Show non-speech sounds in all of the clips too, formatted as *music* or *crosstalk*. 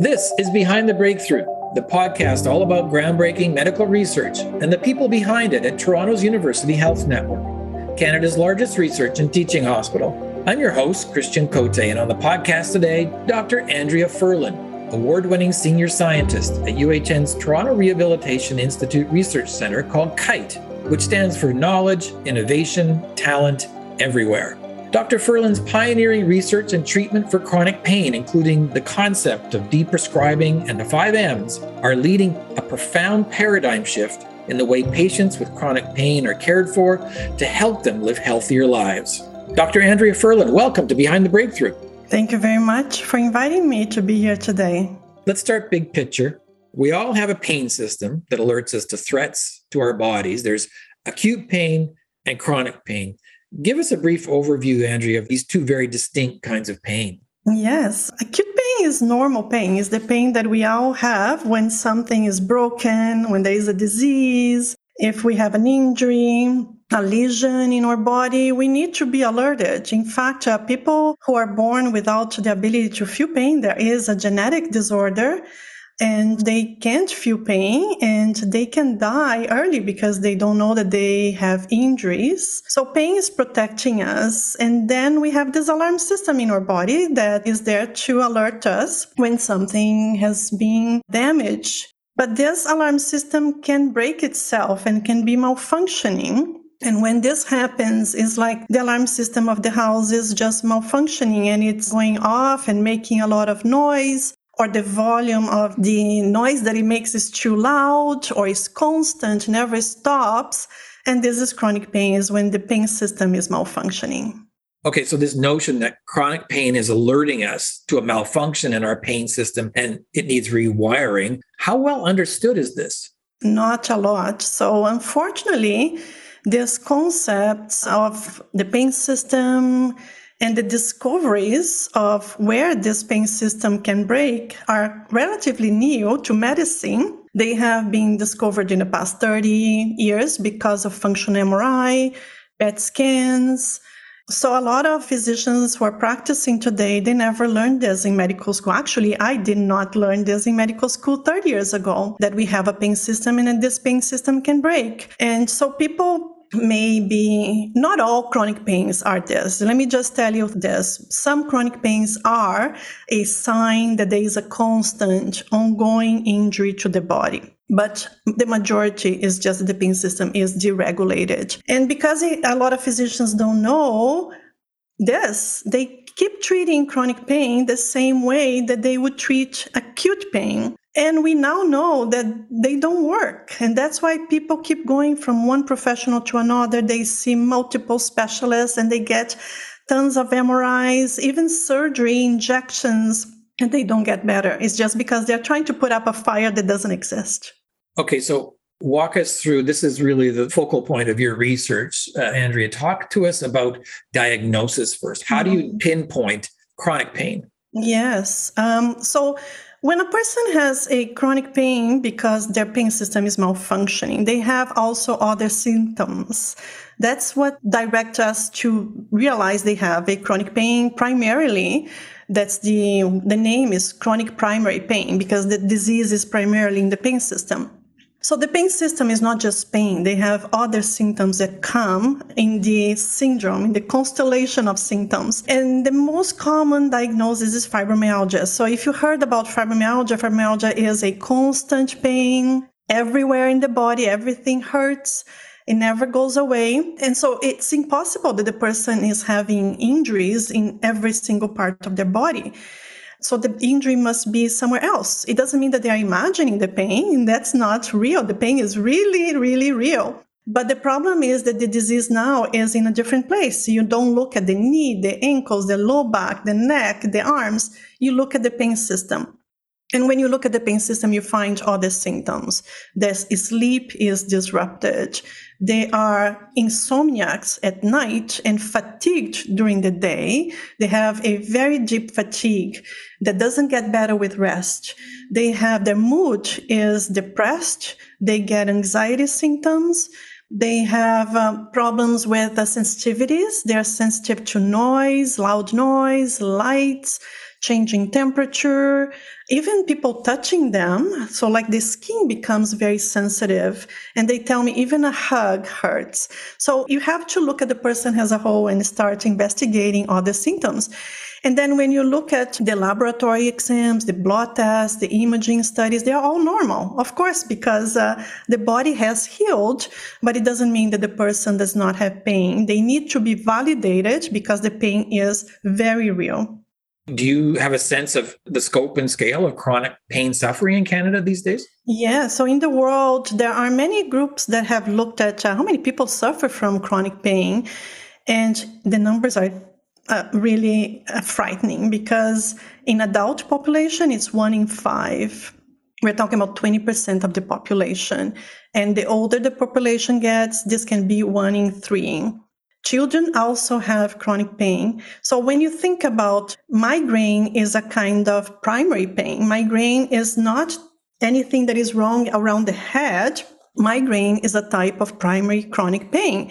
This is Behind the Breakthrough, the podcast all about groundbreaking medical research and the people behind it at Toronto's University Health Network, Canada's largest research and teaching hospital. I'm your host, Christian Cote, and on the podcast today, Dr. Andrea Furlan, award winning senior scientist at UHN's Toronto Rehabilitation Institute Research Center called KITE, which stands for Knowledge, Innovation, Talent, Everywhere. Dr. Furlan's pioneering research and treatment for chronic pain, including the concept of deprescribing and the five M's, are leading a profound paradigm shift in the way patients with chronic pain are cared for to help them live healthier lives. Dr. Andrea Furlan, welcome to Behind the Breakthrough. Thank you very much for inviting me to be here today. Let's start big picture. We all have a pain system that alerts us to threats to our bodies. There's acute pain and chronic pain. Give us a brief overview, Andrea, of these two very distinct kinds of pain. Yes, acute pain is normal pain. Is the pain that we all have when something is broken, when there is a disease, if we have an injury, a lesion in our body, we need to be alerted. In fact, uh, people who are born without the ability to feel pain, there is a genetic disorder and they can't feel pain and they can die early because they don't know that they have injuries. So pain is protecting us. And then we have this alarm system in our body that is there to alert us when something has been damaged. But this alarm system can break itself and can be malfunctioning. And when this happens, it's like the alarm system of the house is just malfunctioning and it's going off and making a lot of noise or the volume of the noise that it makes is too loud or is constant, never stops. And this is chronic pain is when the pain system is malfunctioning. Okay, so this notion that chronic pain is alerting us to a malfunction in our pain system and it needs rewiring, how well understood is this? Not a lot. So, unfortunately, this concept of the pain system and the discoveries of where this pain system can break are relatively new to medicine. They have been discovered in the past 30 years because of functional MRI, PET scans. So a lot of physicians who are practicing today, they never learned this in medical school. Actually, I did not learn this in medical school 30 years ago, that we have a pain system and this pain system can break. And so people maybe not all chronic pains are this. Let me just tell you this. Some chronic pains are a sign that there is a constant ongoing injury to the body. But the majority is just the pain system is deregulated. And because a lot of physicians don't know this, they keep treating chronic pain the same way that they would treat acute pain. And we now know that they don't work. And that's why people keep going from one professional to another. They see multiple specialists and they get tons of MRIs, even surgery, injections, and they don't get better. It's just because they're trying to put up a fire that doesn't exist. Okay, so walk us through this is really the focal point of your research, uh, Andrea. Talk to us about diagnosis first. How do you mm-hmm. pinpoint chronic pain? Yes. Um, so, when a person has a chronic pain because their pain system is malfunctioning, they have also other symptoms. That's what directs us to realize they have a chronic pain primarily. That's the, the name is chronic primary pain because the disease is primarily in the pain system. So the pain system is not just pain. They have other symptoms that come in the syndrome, in the constellation of symptoms. And the most common diagnosis is fibromyalgia. So if you heard about fibromyalgia, fibromyalgia is a constant pain everywhere in the body. Everything hurts. It never goes away. And so it's impossible that the person is having injuries in every single part of their body. So the injury must be somewhere else. It doesn't mean that they are imagining the pain. That's not real. The pain is really, really real. But the problem is that the disease now is in a different place. You don't look at the knee, the ankles, the low back, the neck, the arms. You look at the pain system. And when you look at the pain system, you find other symptoms. The sleep is disrupted. They are insomniacs at night and fatigued during the day. They have a very deep fatigue that doesn't get better with rest. They have their mood is depressed. They get anxiety symptoms. They have uh, problems with uh, sensitivities. They're sensitive to noise, loud noise, lights, changing temperature, even people touching them. So, like the skin becomes very sensitive. And they tell me even a hug hurts. So, you have to look at the person as a whole and start investigating all the symptoms. And then when you look at the laboratory exams, the blood tests, the imaging studies, they are all normal, of course, because uh, the body has healed, but it doesn't mean that the person does not have pain. They need to be validated because the pain is very real. Do you have a sense of the scope and scale of chronic pain suffering in Canada these days? Yeah, so in the world, there are many groups that have looked at uh, how many people suffer from chronic pain, and the numbers are uh, really uh, frightening because in adult population, it's one in five. We're talking about 20% of the population. And the older the population gets, this can be one in three. Children also have chronic pain. So when you think about migraine is a kind of primary pain. Migraine is not anything that is wrong around the head. Migraine is a type of primary chronic pain.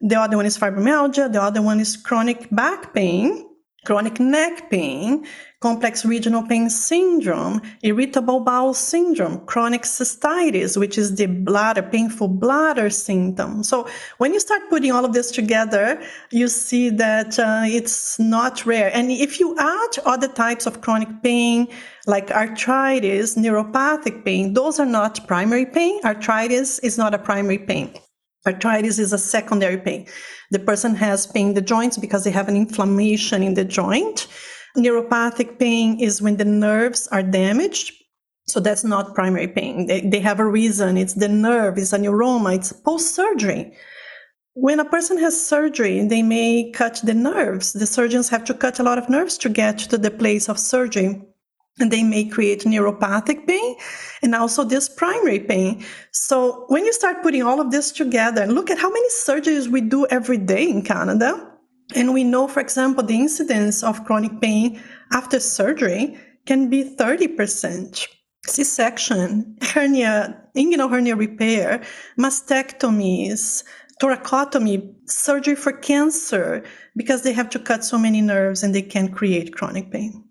The other one is fibromyalgia. The other one is chronic back pain, chronic neck pain, complex regional pain syndrome, irritable bowel syndrome, chronic cystitis, which is the bladder, painful bladder symptom. So when you start putting all of this together, you see that uh, it's not rare. And if you add other types of chronic pain, like arthritis, neuropathic pain, those are not primary pain. Arthritis is not a primary pain. Arthritis is a secondary pain. The person has pain in the joints because they have an inflammation in the joint. Neuropathic pain is when the nerves are damaged. So that's not primary pain. They, they have a reason. It's the nerve, it's a neuroma, it's post surgery. When a person has surgery, they may cut the nerves. The surgeons have to cut a lot of nerves to get to the place of surgery and they may create neuropathic pain and also this primary pain. So when you start putting all of this together, and look at how many surgeries we do every day in Canada. And we know, for example, the incidence of chronic pain after surgery can be 30%. C-section, hernia, inguinal hernia repair, mastectomies, thoracotomy, surgery for cancer, because they have to cut so many nerves and they can create chronic pain.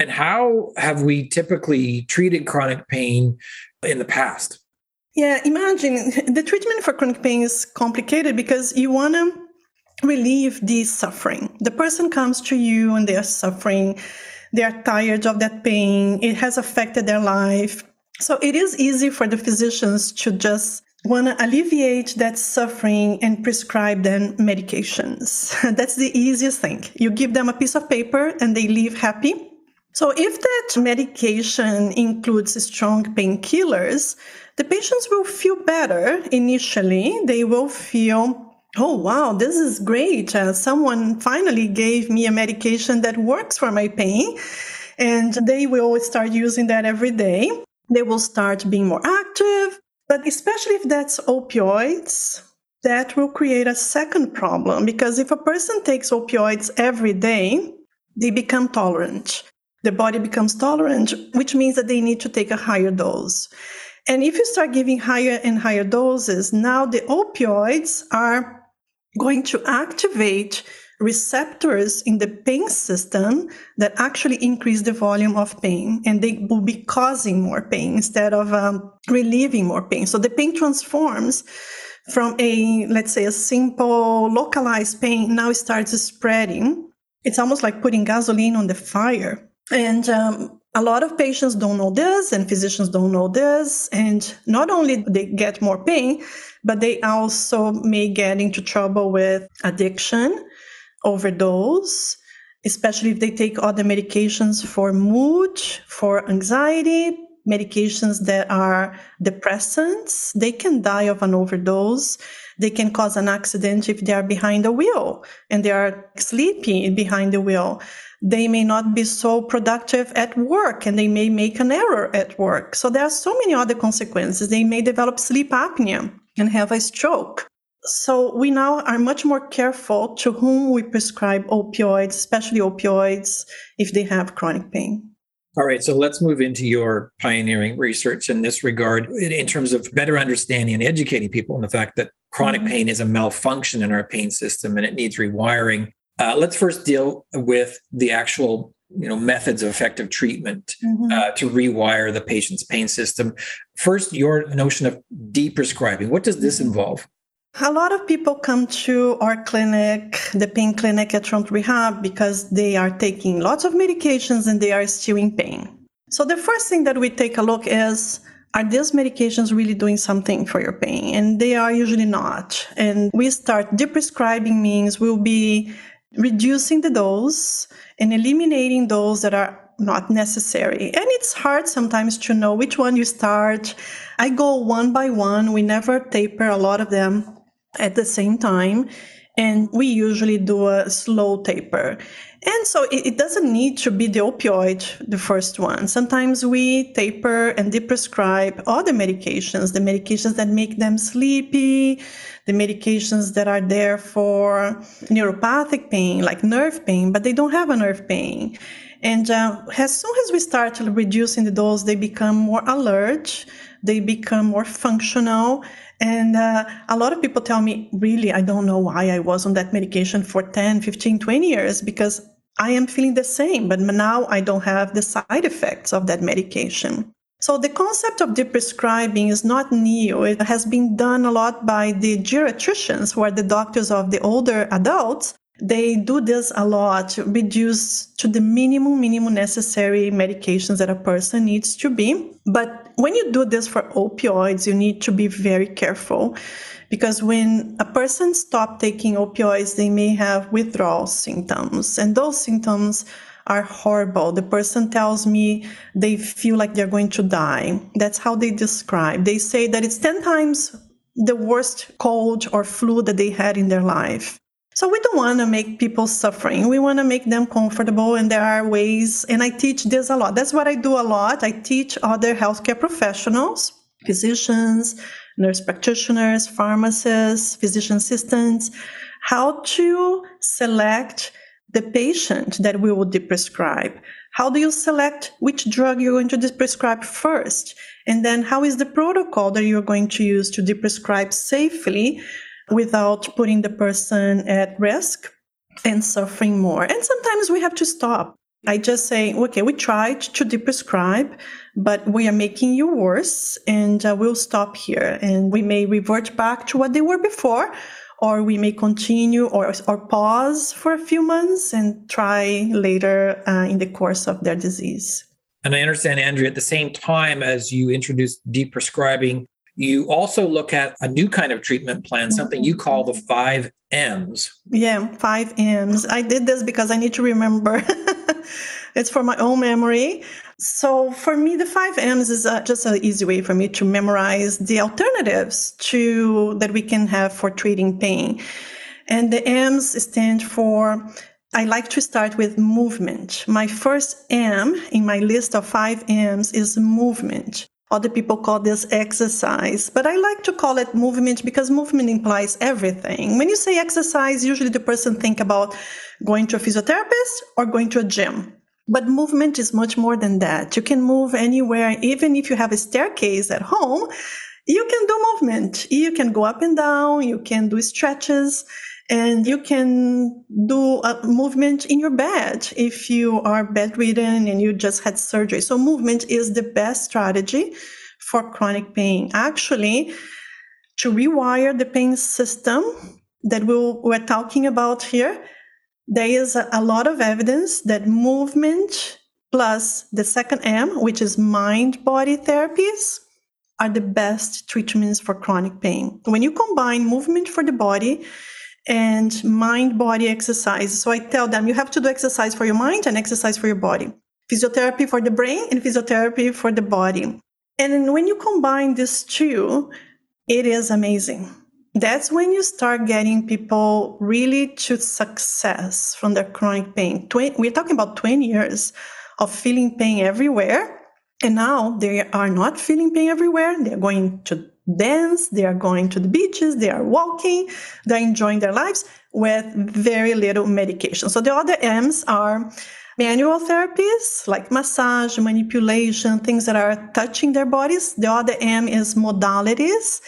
And how have we typically treated chronic pain in the past? Yeah, imagine the treatment for chronic pain is complicated because you want to relieve the suffering. The person comes to you and they are suffering, they are tired of that pain, it has affected their life. So it is easy for the physicians to just want to alleviate that suffering and prescribe them medications. *laughs* That's the easiest thing. You give them a piece of paper and they leave happy so, if that medication includes strong painkillers, the patients will feel better initially. They will feel, oh, wow, this is great. Uh, someone finally gave me a medication that works for my pain. And they will start using that every day. They will start being more active. But especially if that's opioids, that will create a second problem because if a person takes opioids every day, they become tolerant the body becomes tolerant, which means that they need to take a higher dose. And if you start giving higher and higher doses, now the opioids are going to activate receptors in the pain system that actually increase the volume of pain and they will be causing more pain instead of um, relieving more pain. So the pain transforms from a, let's say, a simple localized pain now starts spreading. It's almost like putting gasoline on the fire. And um, a lot of patients don't know this, and physicians don't know this. And not only they get more pain, but they also may get into trouble with addiction, overdose, especially if they take other medications for mood, for anxiety, medications that are depressants. They can die of an overdose. They can cause an accident if they are behind the wheel and they are sleeping behind the wheel they may not be so productive at work and they may make an error at work. So there are so many other consequences. They may develop sleep apnea and have a stroke. So we now are much more careful to whom we prescribe opioids, especially opioids if they have chronic pain. All right, so let's move into your pioneering research in this regard in terms of better understanding and educating people on the fact that chronic mm-hmm. pain is a malfunction in our pain system and it needs rewiring. Uh, let's first deal with the actual you know methods of effective treatment mm-hmm. uh, to rewire the patient's pain system. First, your notion of deprescribing. What does this involve? A lot of people come to our clinic, the pain clinic at Toronto Rehab, because they are taking lots of medications and they are still in pain. So the first thing that we take a look is are these medications really doing something for your pain? And they are usually not. And we start deprescribing means we'll be reducing the dose and eliminating those that are not necessary. And it's hard sometimes to know which one you start. I go one by one. We never taper a lot of them at the same time. And we usually do a slow taper. And so it, it, doesn't need to be the opioid, the first one. Sometimes we taper and deprescribe other medications, the medications that make them sleepy, the medications that are there for neuropathic pain, like nerve pain, but they don't have a nerve pain. And uh, as soon as we start reducing the dose, they become more alert, they become more functional, and uh, a lot of people tell me, really, I don't know why I was on that medication for 10, 15, 20 years because I am feeling the same, but now I don't have the side effects of that medication. So the concept of deprescribing is not new. It has been done a lot by the geriatricians, who are the doctors of the older adults. They do this a lot, to reduce to the minimum, minimum necessary medications that a person needs to be. But when you do this for opioids, you need to be very careful because when a person stops taking opioids, they may have withdrawal symptoms, and those symptoms are horrible. The person tells me they feel like they're going to die. That's how they describe. They say that it's 10 times the worst cold or flu that they had in their life. So we don't want to make people suffering. We want to make them comfortable and there are ways and I teach this a lot. That's what I do a lot. I teach other healthcare professionals, physicians, nurse practitioners, pharmacists, physician assistants, how to select the patient that we will prescribe. How do you select which drug you're going to prescribe first? And then how is the protocol that you're going to use to prescribe safely without putting the person at risk and suffering more. And sometimes we have to stop. I just say, okay, we tried to deprescribe, but we are making you worse and uh, we'll stop here. And we may revert back to what they were before, or we may continue or, or pause for a few months and try later uh, in the course of their disease. And I understand, Andrea, at the same time as you introduced deprescribing, you also look at a new kind of treatment plan, something you call the five M's. Yeah, five M's. I did this because I need to remember. *laughs* it's for my own memory. So for me, the five M's is uh, just an easy way for me to memorize the alternatives to that we can have for treating pain. And the M's stand for I like to start with movement. My first M in my list of five M's is movement. Other people call this exercise, but I like to call it movement because movement implies everything. When you say exercise, usually the person think about going to a physiotherapist or going to a gym. But movement is much more than that. You can move anywhere, even if you have a staircase at home, you can do movement. You can go up and down, you can do stretches and you can do a movement in your bed if you are bedridden and you just had surgery. So movement is the best strategy for chronic pain. Actually, to rewire the pain system that we we're talking about here, there is a lot of evidence that movement plus the second M, which is mind body therapies, are the best treatments for chronic pain. When you combine movement for the body and mind body exercise. So I tell them you have to do exercise for your mind and exercise for your body. Physiotherapy for the brain and physiotherapy for the body. And when you combine these two, it is amazing. That's when you start getting people really to success from their chronic pain. we're talking about 20 years of feeling pain everywhere. And now they are not feeling pain everywhere. They're going to dance, they are going to the beaches, they are walking, they're enjoying their lives with very little medication. So the other M's are manual therapies like massage, manipulation, things that are touching their bodies. The other M is modalities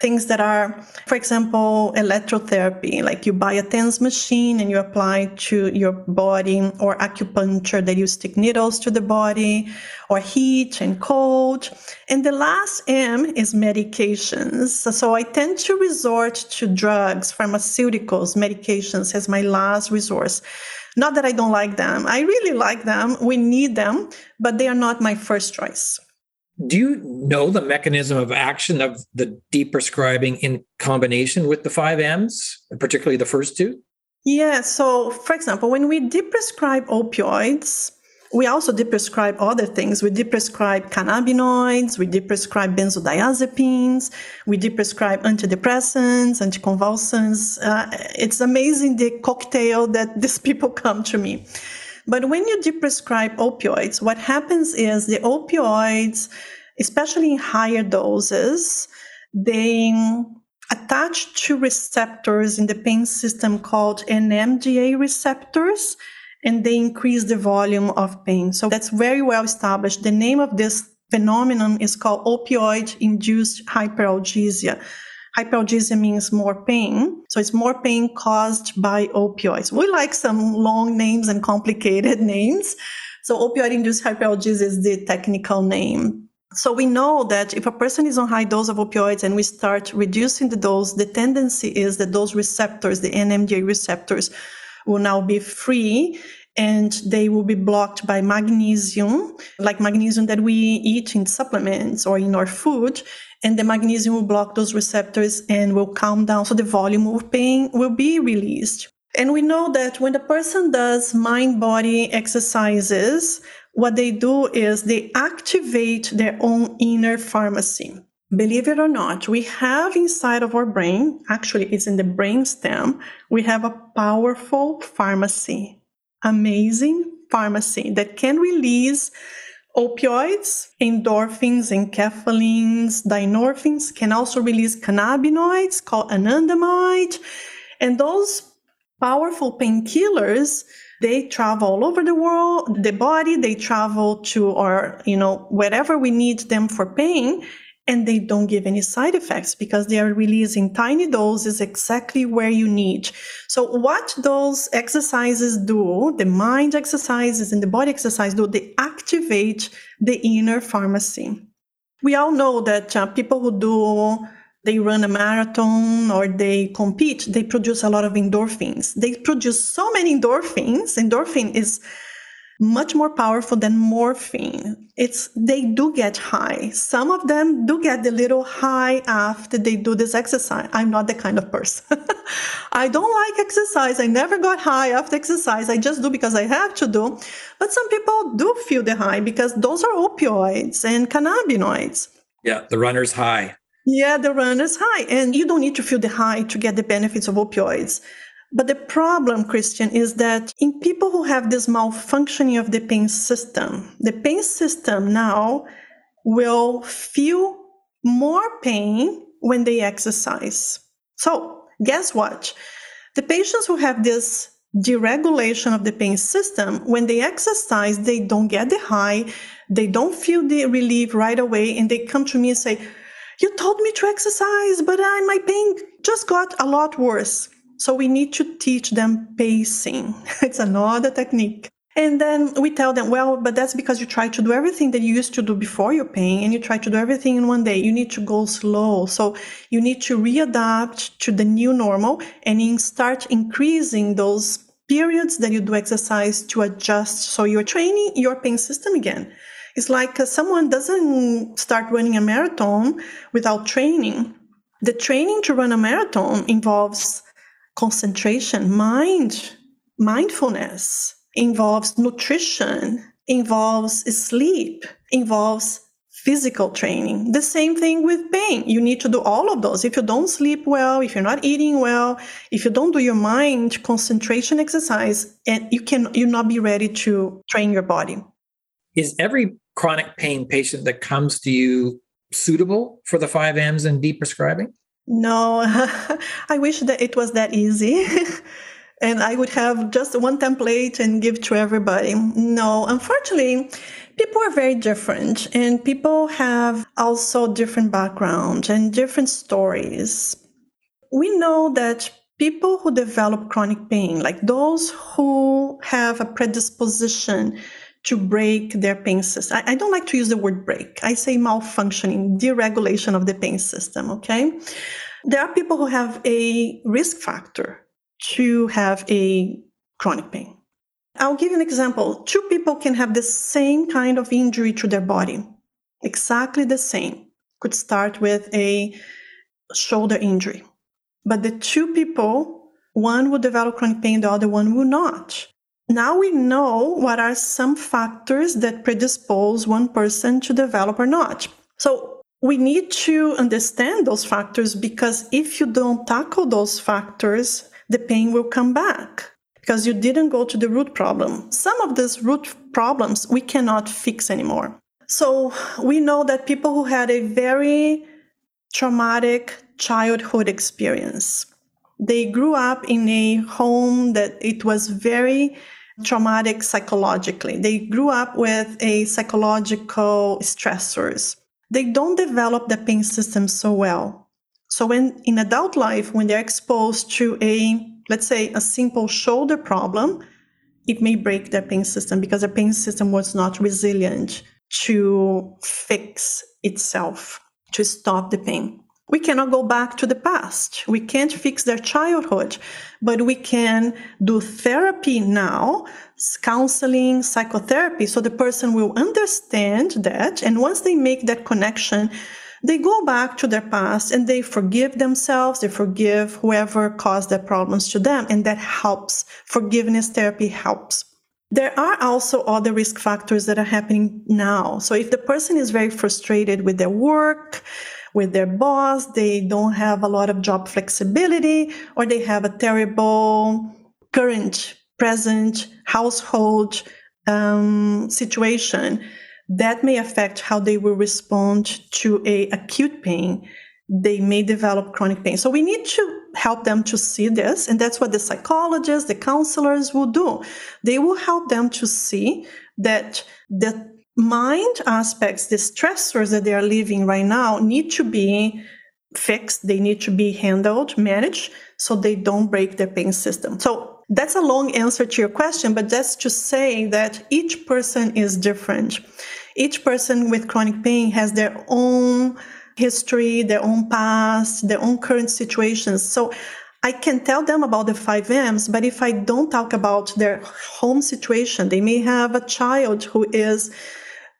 things that are, for example, electrotherapy, like you buy a TENS machine and you apply to your body, or acupuncture that you stick needles to the body, or heat and cold. And the last M is medications. So I tend to resort to drugs, pharmaceuticals, medications as my last resource. Not that I don't like them. I really like them. We need them, but they are not my first choice do you know the mechanism of action of the deprescribing in combination with the five M's, particularly the first two? Yeah. So, for example, when we deprescribe opioids, we also deprescribe other things. We deprescribe cannabinoids, we deprescribe benzodiazepines, we deprescribe antidepressants, anticonvulsants. Uh, it's amazing the cocktail that *laughs* these people come to me. But when you deprescribe opioids, what happens is the opioids, especially in higher doses, they attach to receptors in the pain system called NMDA receptors, and they increase the volume of pain. So that's very well established. The name of this phenomenon is called opioid induced hyperalgesia. Hyperalgesia means more pain. So it's more pain caused by opioids. We like some long names and complicated *laughs* names. So opioid induced hyperalgesia is the technical name. So we know that if a person is on high dose of opioids and we start reducing the dose, the tendency is that those receptors, the NMDA receptors, will now be free and they will be blocked by magnesium, like magnesium that we eat in supplements or in our food and the magnesium will block those receptors and will calm down. So the volume of pain will be released. And we know that when the person does mind body exercises, what they do is they activate their own inner pharmacy. Believe it or not, we have inside of our brain, actually, it's in the brain stem, we have a powerful pharmacy, amazing pharmacy that can release Opioids, endorphins, and enkephalins, dynorphins can also release cannabinoids called anandamide. And those powerful painkillers, they travel all over the world, the body, they travel to our, you know, wherever we need them for pain and they don't give any side effects because they are releasing tiny doses exactly where you need. So what those exercises do, the mind exercises and the body exercise do, they activate the inner pharmacy. We all know that uh, people who do they run a marathon or they compete, they produce a lot of endorphins. They produce so many endorphins. Endorphin is much more powerful than morphine. It's they do get high. Some of them do get a little high after they do this exercise. I'm not the kind of person. *laughs* I don't like exercise. I never got high after exercise. I just do because I have to do. But some people do feel the high because those are opioids and cannabinoids. Yeah, the runner's high. Yeah, the runner's high. And you don't need to feel the high to get the benefits of opioids. But the problem, Christian, is that in people who have this malfunctioning of the pain system, the pain system now will feel more pain when they exercise. So, guess what? The patients who have this deregulation of the pain system, when they exercise, they don't get the high, they don't feel the relief right away, and they come to me and say, You told me to exercise, but I, my pain just got a lot worse. So we need to teach them pacing. *laughs* It's another technique. And then we tell them, well, but that's because you try to do everything that you used to do before your pain and you try to do everything in one day. You need to go slow. So you need to readapt to the new normal and start increasing those periods that you do exercise to adjust. So you're training your pain system again. It's like uh, someone doesn't start running a marathon without training. The training to run a marathon involves concentration, mind, mindfulness, involves nutrition, involves sleep, involves physical training. The same thing with pain. You need to do all of those. If you don't sleep well, if you're not eating well, if you don't do your mind concentration exercise, and you can you not be ready to train your body. Is every chronic pain patient that comes to you suitable for the 5Ms and deprescribing? No, *laughs* I wish that it was that easy. *laughs* and I would have just one template and give to everybody. No, unfortunately, people are very different and people have also different backgrounds and different stories. We know that people who develop chronic pain, like those who have a predisposition to break their pain system. I, I, don't like to use the word break. I say malfunctioning, deregulation of the pain system. Okay. There are people who have a risk factor to have a chronic pain. I'll give you an example. Two people can have the same kind of injury to their body, exactly the same. Could start with a shoulder injury. But the two people, one will develop chronic pain, the other one will not. Now we know what are some factors that predispose one person to develop or not. So we need to understand those factors because if you don't tackle those factors, the pain will come back because you didn't go to the root problem. Some of these root problems we cannot fix anymore. So we know that people who had a very traumatic childhood experience, they grew up in a home that it was very traumatic psychologically. They grew up with a psychological stressors. They don't develop the pain system so well. So when in adult life, when they're exposed to a, let's say, a simple shoulder problem, it may break their pain system because their pain system was not resilient to fix itself, to stop the pain. We cannot go back to the past. We can't fix their childhood, but we can do therapy now, counseling, psychotherapy, so the person will understand that. And once they make that connection, they go back to their past and they forgive themselves, they forgive whoever caused their problems to them, and that helps. Forgiveness therapy helps. There are also other risk factors that are happening now. So if the person is very frustrated with their work, with their boss, they don't have a lot of job flexibility, or they have a terrible current, present household um, situation. That may affect how they will respond to a acute pain. They may develop chronic pain. So we need to help them to see this and that's what the psychologists the counselors will do. They will help them to see that the mind aspects, the stressors that they are living right now need to be fixed. They need to be handled, managed, so they don't break their pain system. So that's a long answer to your question, but that's to say that each person is different. Each person with chronic pain has their own history, their own past, their own current situations. So I can tell them about the five M's, but if I don't talk about their home situation, they may have a child who is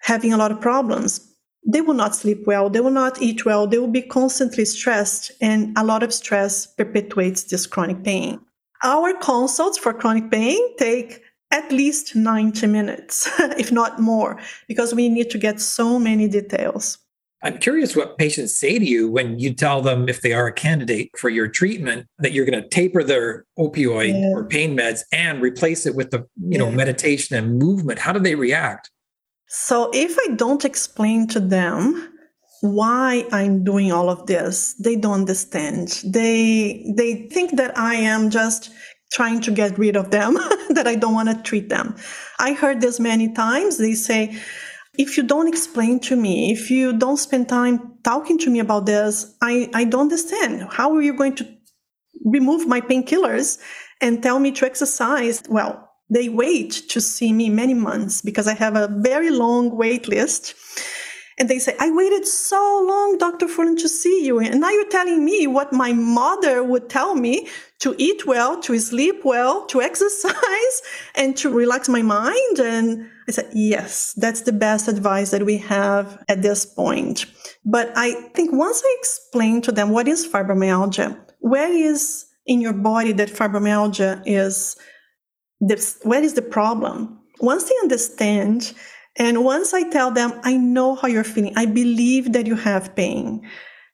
having a lot of problems. They will not sleep well, they will not eat well, they will be constantly stressed, and a lot of stress perpetuates this chronic pain. Our consults for chronic pain take at least 90 minutes, *laughs* if not more, because we need to get so many details. I'm curious what patients say to you when you tell them if they are a candidate for your treatment that you're going to taper their opioid yeah. or pain meds and replace it with the you know meditation and movement. How do they react? So if I don't explain to them why I'm doing all of this, they don't understand. They they think that I am just trying to get rid of them, *laughs* that I don't want to treat them. I heard this many times. They say, if you don't explain to me, if you don't spend time talking to me about this, I, I don't understand. How are you going to remove my painkillers and tell me to exercise? Well, they wait to see me many months because I have a very long wait list. And they say, I waited so long, Dr. Furlan, to see you. And now you're telling me what my mother would tell me to eat well, to sleep well, to *laughs* exercise, and to relax my mind. And I said, yes, that's the best advice that we have at this point. But I think once I explain to them what is fibromyalgia, where is in your body that fibromyalgia is this, where is the problem? Once they understand, and once I tell them, I know how you're feeling, I believe that you have pain.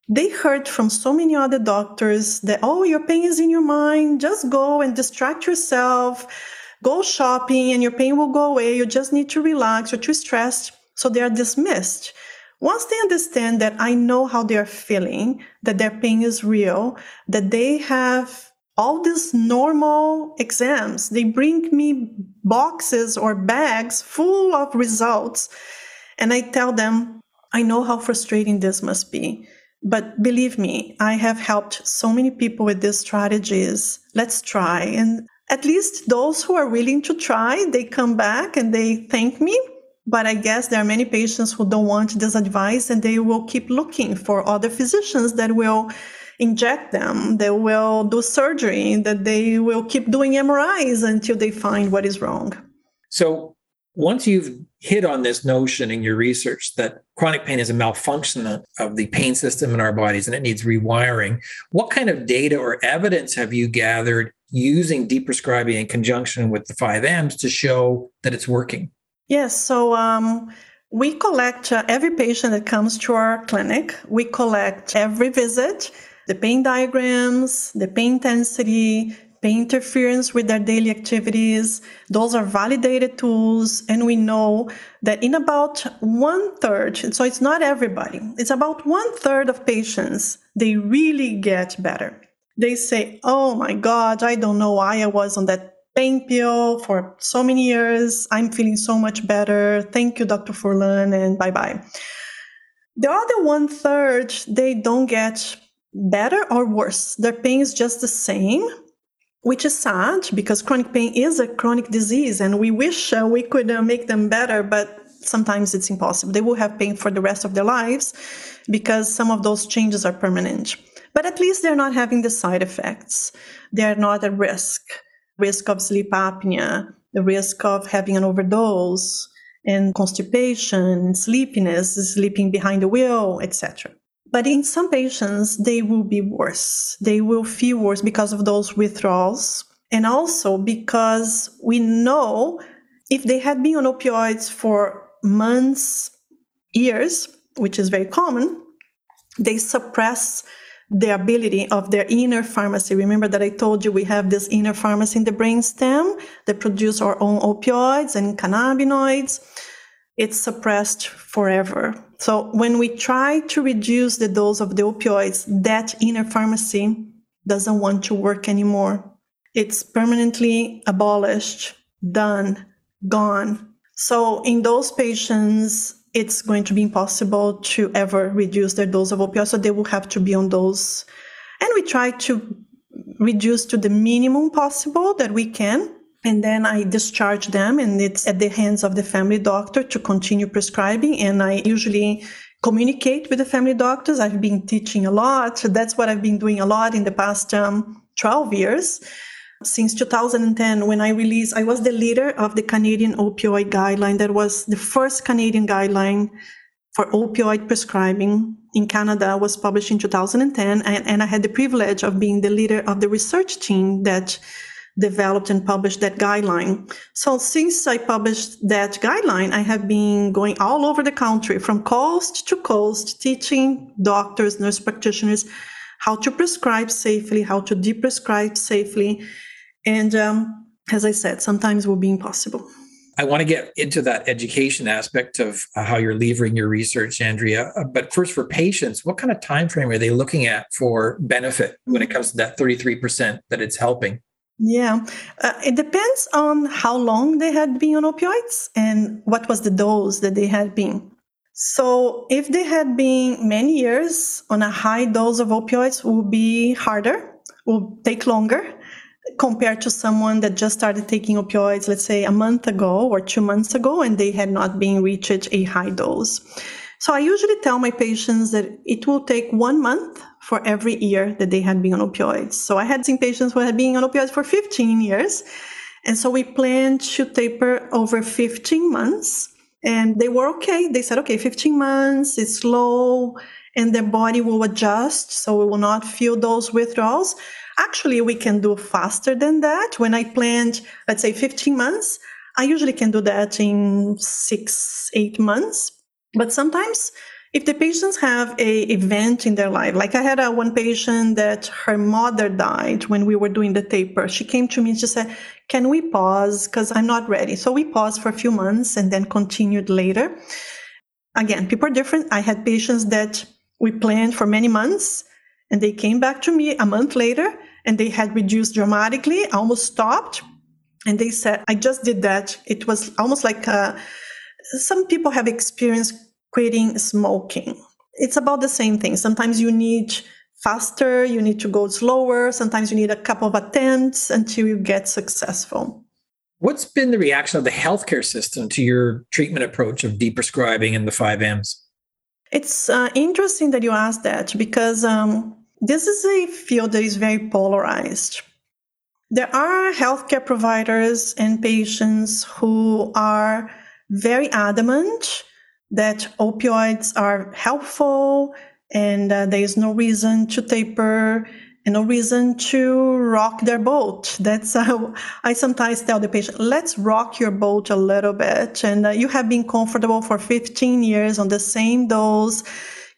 They heard from so many other doctors that, oh, your pain is in your mind, just go and distract yourself, go shopping, and your pain will go away. You just need to relax, you're too stressed. So they are dismissed. Once they understand that I know how they're feeling, that their pain is real, that they have all these normal exams. They bring me boxes or bags full of results. And I tell them, I know how frustrating this must be. But believe me, I have helped so many people with these strategies. Let's try. And at least those who are willing to try, they come back and they thank me. But I guess there are many patients who don't want this advice and they will keep looking for other physicians that will inject them, they will do surgery, that they will keep doing MRIs until they find what is wrong. So once you've hit on this notion in your research that chronic pain is a malfunction of the pain system in our bodies and it needs rewiring, what kind of data or evidence have you gathered using deprescribing in conjunction with the 5Ms to show that it's working? Yes. So um, we collect uh, every patient that comes to our clinic, we collect every visit the pain diagrams, the pain intensity, pain interference with their daily activities. Those are validated tools. And we know that in about one third, so it's not everybody, it's about one third of patients, they really get better. They say, Oh my God, I don't know why I was on that pain pill for so many years. I'm feeling so much better. Thank you, Dr. Furlan, and bye bye. The other one third, they don't get better or worse. Their pain is just the same, which is sad because chronic pain is a chronic disease and we wish uh, we could uh, make them better, but sometimes it's impossible. They will have pain for the rest of their lives because some of those changes are permanent. But at least they're not having the side effects. They're not at risk risk of sleep apnea, the risk of having an overdose, and constipation, sleepiness, sleeping behind the wheel, etc. But in some patients, they will be worse. They will feel worse because of those withdrawals. And also because we know if they had been on opioids for months, years, which is very common, they suppress the ability of their inner pharmacy. Remember that I told you we have this inner pharmacy in the brainstem that produce our own opioids and cannabinoids it's suppressed forever. So when we try to reduce the dose of the opioids, that inner pharmacy doesn't want to work anymore. It's permanently abolished, done, gone. So in those patients, it's going to be impossible to ever reduce their dose of opioids. So they will have to be on those. And we try to reduce to the minimum possible that we can and then I discharge them, and it's at the hands of the family doctor to continue prescribing. And I usually communicate with the family doctors. I've been teaching a lot. That's what I've been doing a lot in the past um, 12 years. Since 2010, when I released, I was the leader of the Canadian opioid guideline. That was the first Canadian guideline for opioid prescribing in Canada was published in 2010. And, and I had the privilege of being the leader of the research team that developed and published that guideline. So since I published that guideline, I have been going all over the country from coast to coast, teaching doctors, nurse practitioners how to prescribe safely, how to deprescribe safely. And um, as I said, sometimes will be impossible. I want to get into that education aspect of how you're levering your research, Andrea. Uh, but first, for patients, what kind of time frame are they looking at for benefit when it comes to that 33% that it's helping? Yeah, uh, it depends on how long they had been on opioids and what was the dose that they had been. So, if they had been many years on a high dose of opioids, will be harder, will take longer compared to someone that just started taking opioids, let's say a month ago or two months ago, and they had not been reached a high dose. So, I usually tell my patients that it will take one month for every year that they had been on opioids. So I had seen patients who had been on opioids for 15 years. And so we planned to taper over 15 months. And they were okay. They said, okay, 15 months, it's slow, and their body will adjust. So we will not feel those withdrawals. Actually, we can do faster than that. When I planned, let's say 15 months, I usually can do that in six, eight months. But sometimes if the patients have a event in their life like i had a one patient that her mother died when we were doing the taper. She came to me and she said can we pause? Because i'm not ready. So we paused for a few months and then continued later. Again people are different. I had patients that we planned for many months and they came back to me a month later and they had reduced dramatically, almost stopped. And they said, I just did that. It was almost like uh, some people have experienced quitting smoking. It's about the same thing. Sometimes you need faster, you need to go slower. Sometimes you need a couple of attempts until you get successful. What's been the reaction of the healthcare system to your treatment approach of deprescribing and the five M's? It's uh, interesting that you asked that because um, this is a field that is very polarized. There are healthcare providers and patients who are very adamant that opioids are helpful and uh, there is no reason to taper and no reason to rock their boat. *laughs* That's how I sometimes tell the patient, let's rock your boat a little bit. And uh, you have been comfortable for 15 years on the same dose.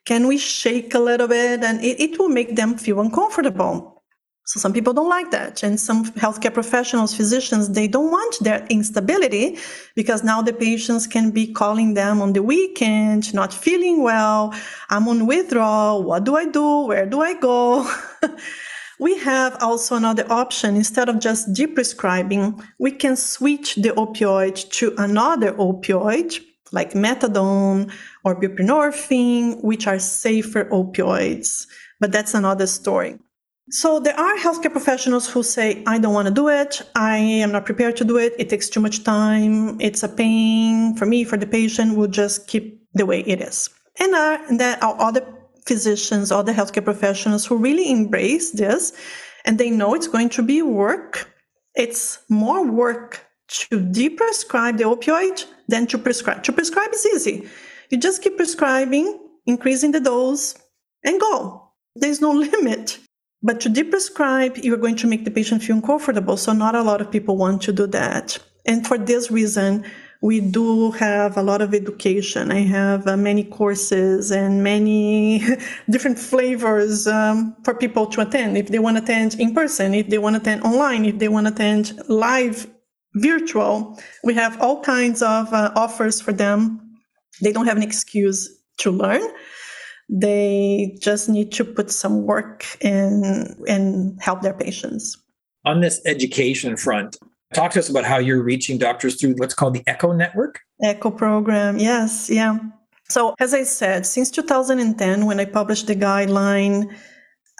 Can we shake a little bit? And it, it will make them feel uncomfortable. So some people don't like that. And some healthcare professionals, physicians, they don't want their instability because now the patients can be calling them on the weekend, not feeling well. I'm on withdrawal. What do I do? Where do I go? *laughs* we have also another option. Instead of just deprescribing, we can switch the opioid to another opioid like methadone or buprenorphine, which are safer opioids. But that's another story. So there are healthcare professionals who say, I don't want to do it. I am not prepared to do it. It takes too much time. It's a pain for me, for the patient. We'll just keep the way it is. And, uh, and there are other physicians, other healthcare professionals who really embrace this and they know it's going to be work. It's more work to deprescribe the opioid than to prescribe. To prescribe is easy. You just keep prescribing, increasing the dose, and go. There's no *laughs* limit. But to deprescribe, you're going to make the patient feel uncomfortable. So not a lot of people want to do that. And for this reason, we do have a lot of education. I have uh, many courses and many *laughs* different flavors um, for people to attend. If they want to attend in person, if they want to attend online, if they want to attend live, virtual, we have all kinds of uh, offers for them. They don't have an excuse to learn. They just need to put some work in and help their patients. On this education front, talk to us about how you're reaching doctors through what's called the ECHO network. ECHO program, yes, yeah. So, as I said, since 2010, when I published the guideline,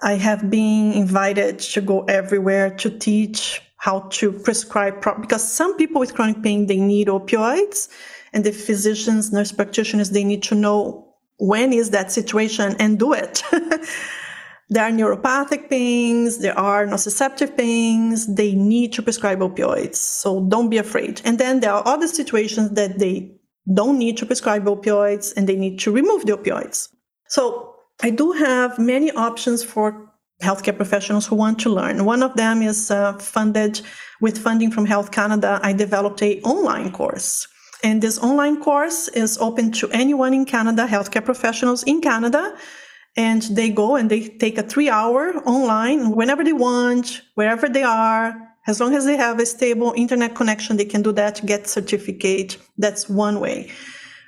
I have been invited to go everywhere to teach how to prescribe because some people with chronic pain they need opioids and the physicians nurse practitioners they need to know when is that situation and do it. *laughs* there are neuropathic pains, there are nociceptive pains, they need to prescribe opioids. So don't be afraid. And then there are other situations that they don't need to prescribe opioids and they need to remove the opioids. So I do have many options for healthcare professionals who want to learn. One of them is uh, funded with funding from Health Canada. I developed a online course and this online course is open to anyone in Canada, healthcare professionals in Canada. And they go and they take a three hour online whenever they want, wherever they are. As long as they have a stable internet connection, they can do that, get certificate. That's one way.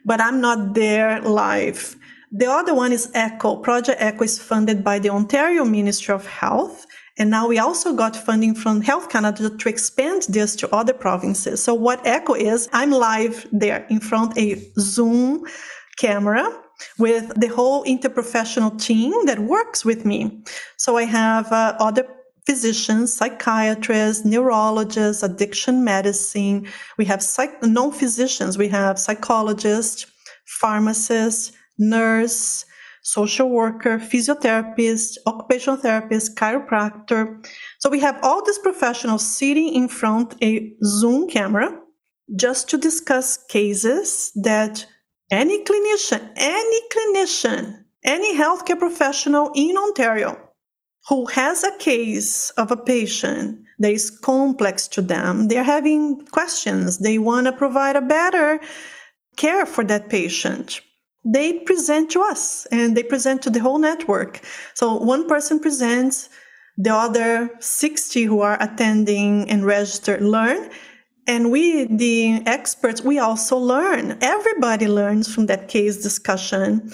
But I'm not there live. The other one is ECHO. Project ECHO is funded by the Ontario Ministry of Health and now we also got funding from Health Canada to expand this to other provinces. So what ECHO is, I'm live there in front a Zoom camera with the whole interprofessional team that works with me. So I have uh, other physicians, psychiatrists, neurologists, addiction medicine. We have psych- non-physicians. We have psychologists, pharmacists, nurse, social worker, physiotherapist, occupational therapist, chiropractor. So we have all these professionals sitting in front a Zoom camera just to discuss cases that any clinician, any clinician, any healthcare professional in Ontario who has a case of a patient that is complex to them, they're having questions, they want to provide a better care for that patient they present to us and they present to the whole network. So one person presents, the other 60 who are attending and registered learn. And we, the experts, we also learn. Everybody learns from that case discussion.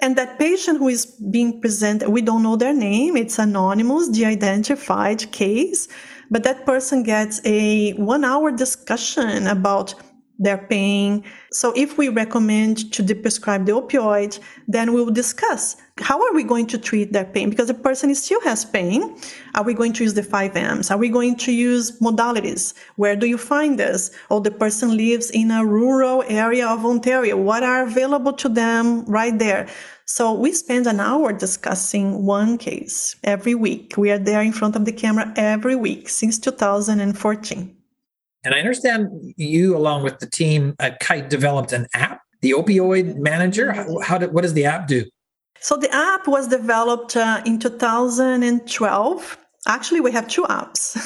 And that patient who is being presented, we don't know their name, it's anonymous, de identified case, but that person gets a one hour discussion about their pain. So if we recommend to prescribe the opioid, then we will discuss how are we going to treat their pain because the person still has pain. Are we going to use the 5Ms? Are we going to use modalities? Where do you find this? Or the person lives in a rural area of Ontario. What are available to them right there? So we spend an hour discussing one case every week. We are there in front of the camera every week since 2014. And I understand you, along with the team at Kite, developed an app, the Opioid Manager. How, how did, what does the app do? So the app was developed uh, in 2012. Actually, we have two apps.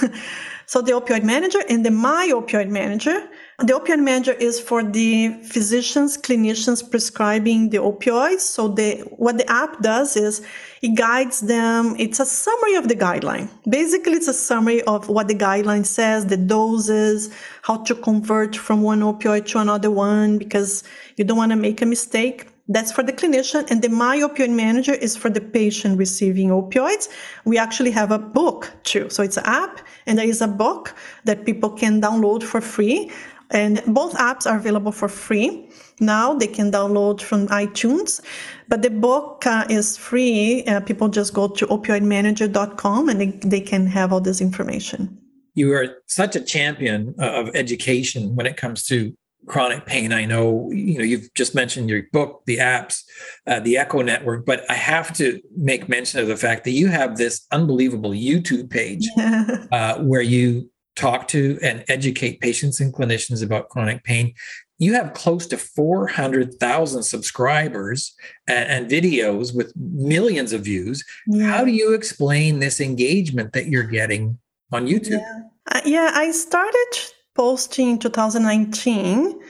*laughs* so the Opioid Manager and the My Opioid Manager. The opioid manager is for the physicians, clinicians prescribing the opioids. So the what the app does is it guides them. It's a summary of the guideline. Basically, it's a summary of what the guideline says, the doses, how to convert from one opioid to another one, because you don't want to make a mistake. That's for the clinician. And the My Opioid Manager is for the patient receiving opioids. We actually have a book too. So it's an app and there is a book that people can download for free. And both apps are available for free. Now they can download from iTunes, but the book uh, is free. Uh, people just go to opioidmanager.com and they, they can have all this information. You are such a champion of education when it comes to chronic pain. I know you know you've just mentioned your book, the apps, uh, the Echo Network, but I have to make mention of the fact that you have this unbelievable YouTube page *laughs* uh, where you talk to and educate patients and clinicians about chronic pain. You have close to 400,000 subscribers and, and, videos with millions of views. Yeah. How do you explain this engagement that you're getting on YouTube? Yeah, uh, yeah I started posting in 2019.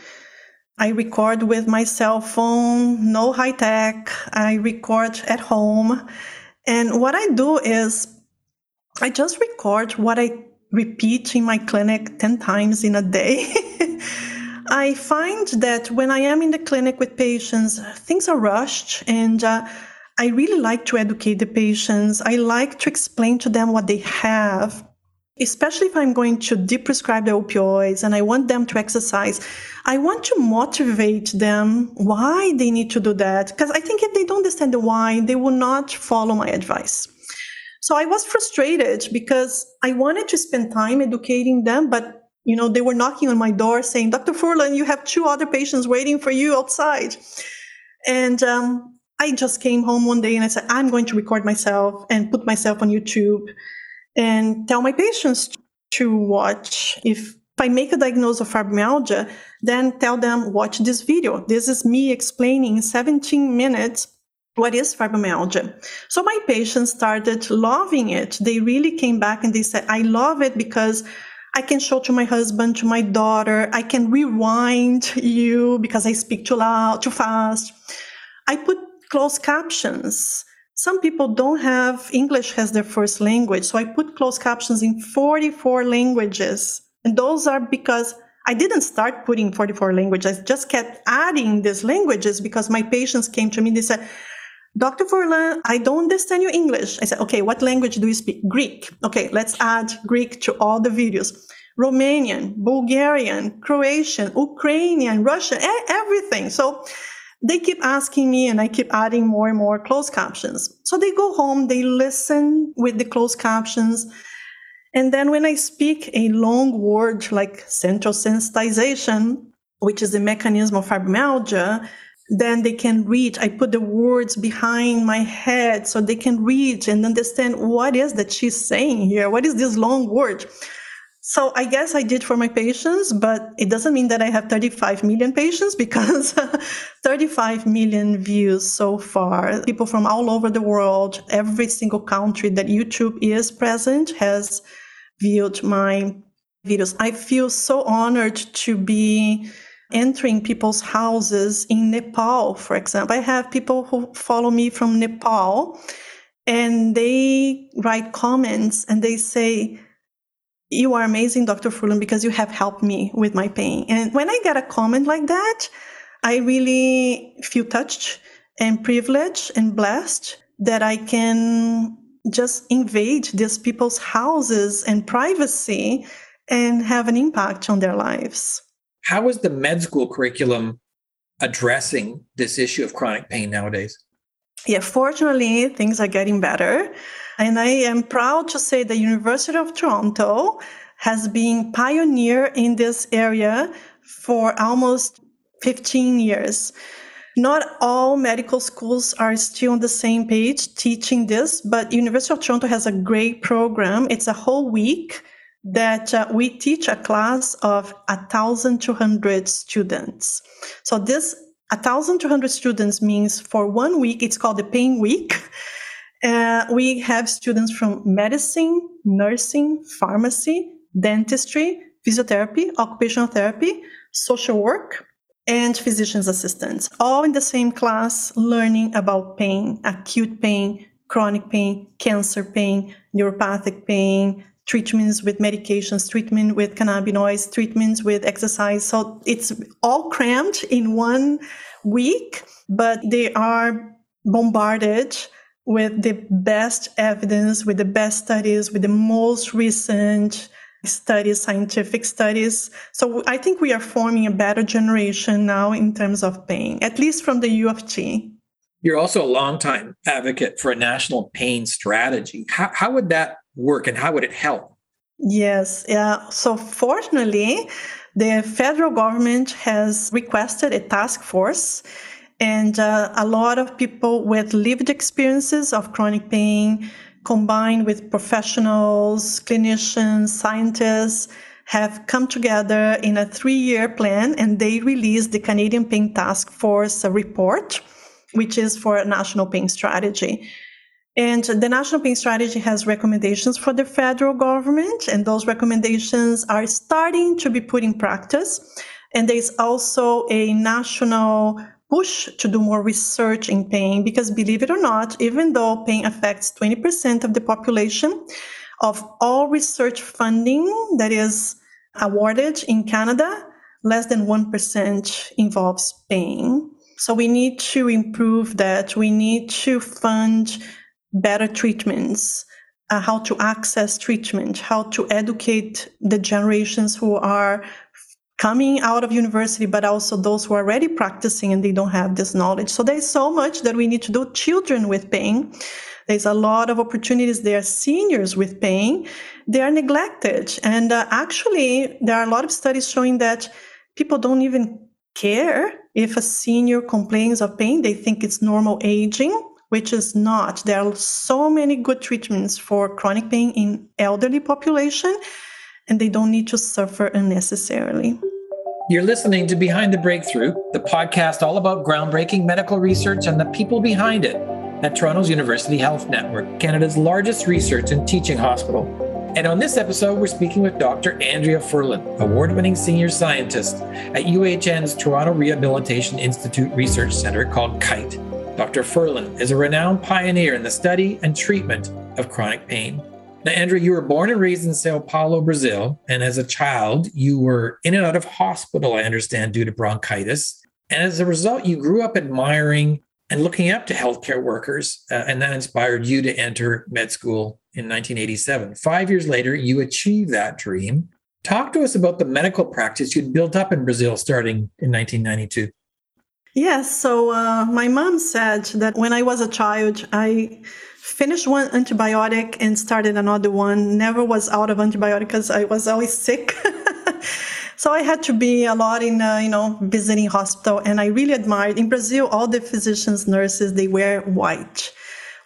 I record with my cell phone, no high tech. I record at home. And what I do is I just record what I repeat in my clinic 10 times in a day. *laughs* I find that when I am in the clinic with patients, things are rushed and uh, I really like to educate the patients. I like to explain to them what they have, especially if I'm going to deprescribe the opioids and I want them to exercise. I want to motivate them why they need to do that. Because I think if they don't understand the why, they will not follow my advice. So I was frustrated because I wanted to spend time educating them, but you know, they were knocking on my door saying, Dr. Furlan, you have two other patients waiting for you outside. And um, I just came home one day and I said, I'm going to record myself and put myself on YouTube and tell my patients to watch. If I make a diagnosis of fibromyalgia, then tell them, watch this video. This is me explaining in 17 minutes what is fibromyalgia? So my patients started loving it. They really came back and they said, I love it because I can show to my husband, to my daughter. I can rewind you because I speak too loud, too fast. I put closed captions. Some people don't have English as their first language. So I put closed captions in 44 languages. And those are because I didn't start putting 44 languages. I just kept adding these languages because my patients came to me. And they said, Dr. Furlan, I don't understand your English. I said, okay, what language do you speak? Greek. Okay, let's add Greek to all the videos. Romanian, Bulgarian, Croatian, Ukrainian, Russian, everything. So they keep asking me and I keep adding more and more closed captions. So they go home, they listen with the closed captions. And then when I speak a long word like central sensitization, which is the mechanism of fibromyalgia, then they can read. I put the words behind my head so they can read and understand what is that she's saying here. What is this long word? So I guess I did for my patients, but it doesn't mean that I have 35 million patients *laughs* because 35 million views so far. People from all over the world, every single country that YouTube is present has viewed my videos. I feel so honored to be entering people's houses in Nepal, for example. I have people who follow me from Nepal and they write comments and they say, You are amazing, Dr. Furlan, because you have helped me with my pain. And when I get a comment like that, I really feel touched and privileged and blessed that I can just invade these people's houses and privacy and have an impact on their lives. How is the med school curriculum addressing this issue of chronic pain nowadays? Yeah, fortunately, things are getting better. And I am proud to say the University of Toronto has been pioneer in this area for almost 15 years. Not all medical schools are still on the same page teaching this, but University of Toronto has a great program. It's a whole week that uh, we teach a class of 1,200 students. So this 1,200 students means for one week, it's called the pain week. Uh, we have students from medicine, nursing, pharmacy, dentistry, physiotherapy, occupational therapy, social work, and physician's assistants, all in the same class, learning about pain, acute pain, chronic pain, cancer pain, neuropathic pain, treatments with medications, treatment with cannabinoids, treatments with exercise. So it's all crammed in one week, but they are bombarded with the best evidence, with the best studies, with the most recent studies, scientific studies. So I think we are forming a better generation now in terms of pain, at least from the U of T. You're also a longtime advocate for a national pain strategy. How, how would that work and how would it help? Yes. Yeah. So fortunately, the federal government has requested a task force and uh, a lot of people with lived experiences of chronic pain combined with professionals, clinicians, scientists, have come together in a three year plan and they released the Canadian Pain Task Force report, which is for a national pain strategy. And the National Pain Strategy has recommendations for the federal government, and those recommendations are starting to be put in practice. And there's also a national push to do more research in pain because believe it or not, even though pain affects 20% of the population, of all research funding that is awarded in Canada, less than 1% involves pain. So we need to improve that. We need to fund better treatments, uh, how to access treatment, how to educate the generations who are coming out of university, but also those who are already practicing and they don't have this knowledge. So there's so much that we need to do. Children with pain, there's a lot of opportunities there. Seniors with pain, they are neglected. And uh, actually, there are a lot of studies showing that people don't even care if a senior complains of pain. They think it's normal aging, which is not. There are so many good treatments for chronic pain in elderly population, and they don't need to suffer unnecessarily. You're listening to Behind the Breakthrough, the podcast all about groundbreaking medical research and the people behind it at Toronto's University Health Network, Canada's largest research and teaching hospital. And on this episode, we're speaking with Dr. Andrea Furlan, award winning senior scientist at UHN's Toronto Rehabilitation Institute Research Center called KITE. Dr. Furlan is a renowned pioneer in the study and treatment of chronic pain. Now, Andrea, you were born and raised in Sao Paulo, Brazil. And as a child, you were in and out of hospital, I understand, due to bronchitis. And as a result, you grew up admiring and looking up to healthcare workers. Uh, and that inspired you to enter med school in 1987. Five years later, you achieved that dream. Talk to us about the medical practice you'd built up in Brazil starting in 1992. Yes. So uh, my mom said that when I was a child, I finished one antibiotic and started another one. Never was out of antibiotic because I was always sick. *laughs* so I had to be a lot in, uh, you know, visiting hospital. And I really admired in Brazil, all the physicians, nurses, they wear white,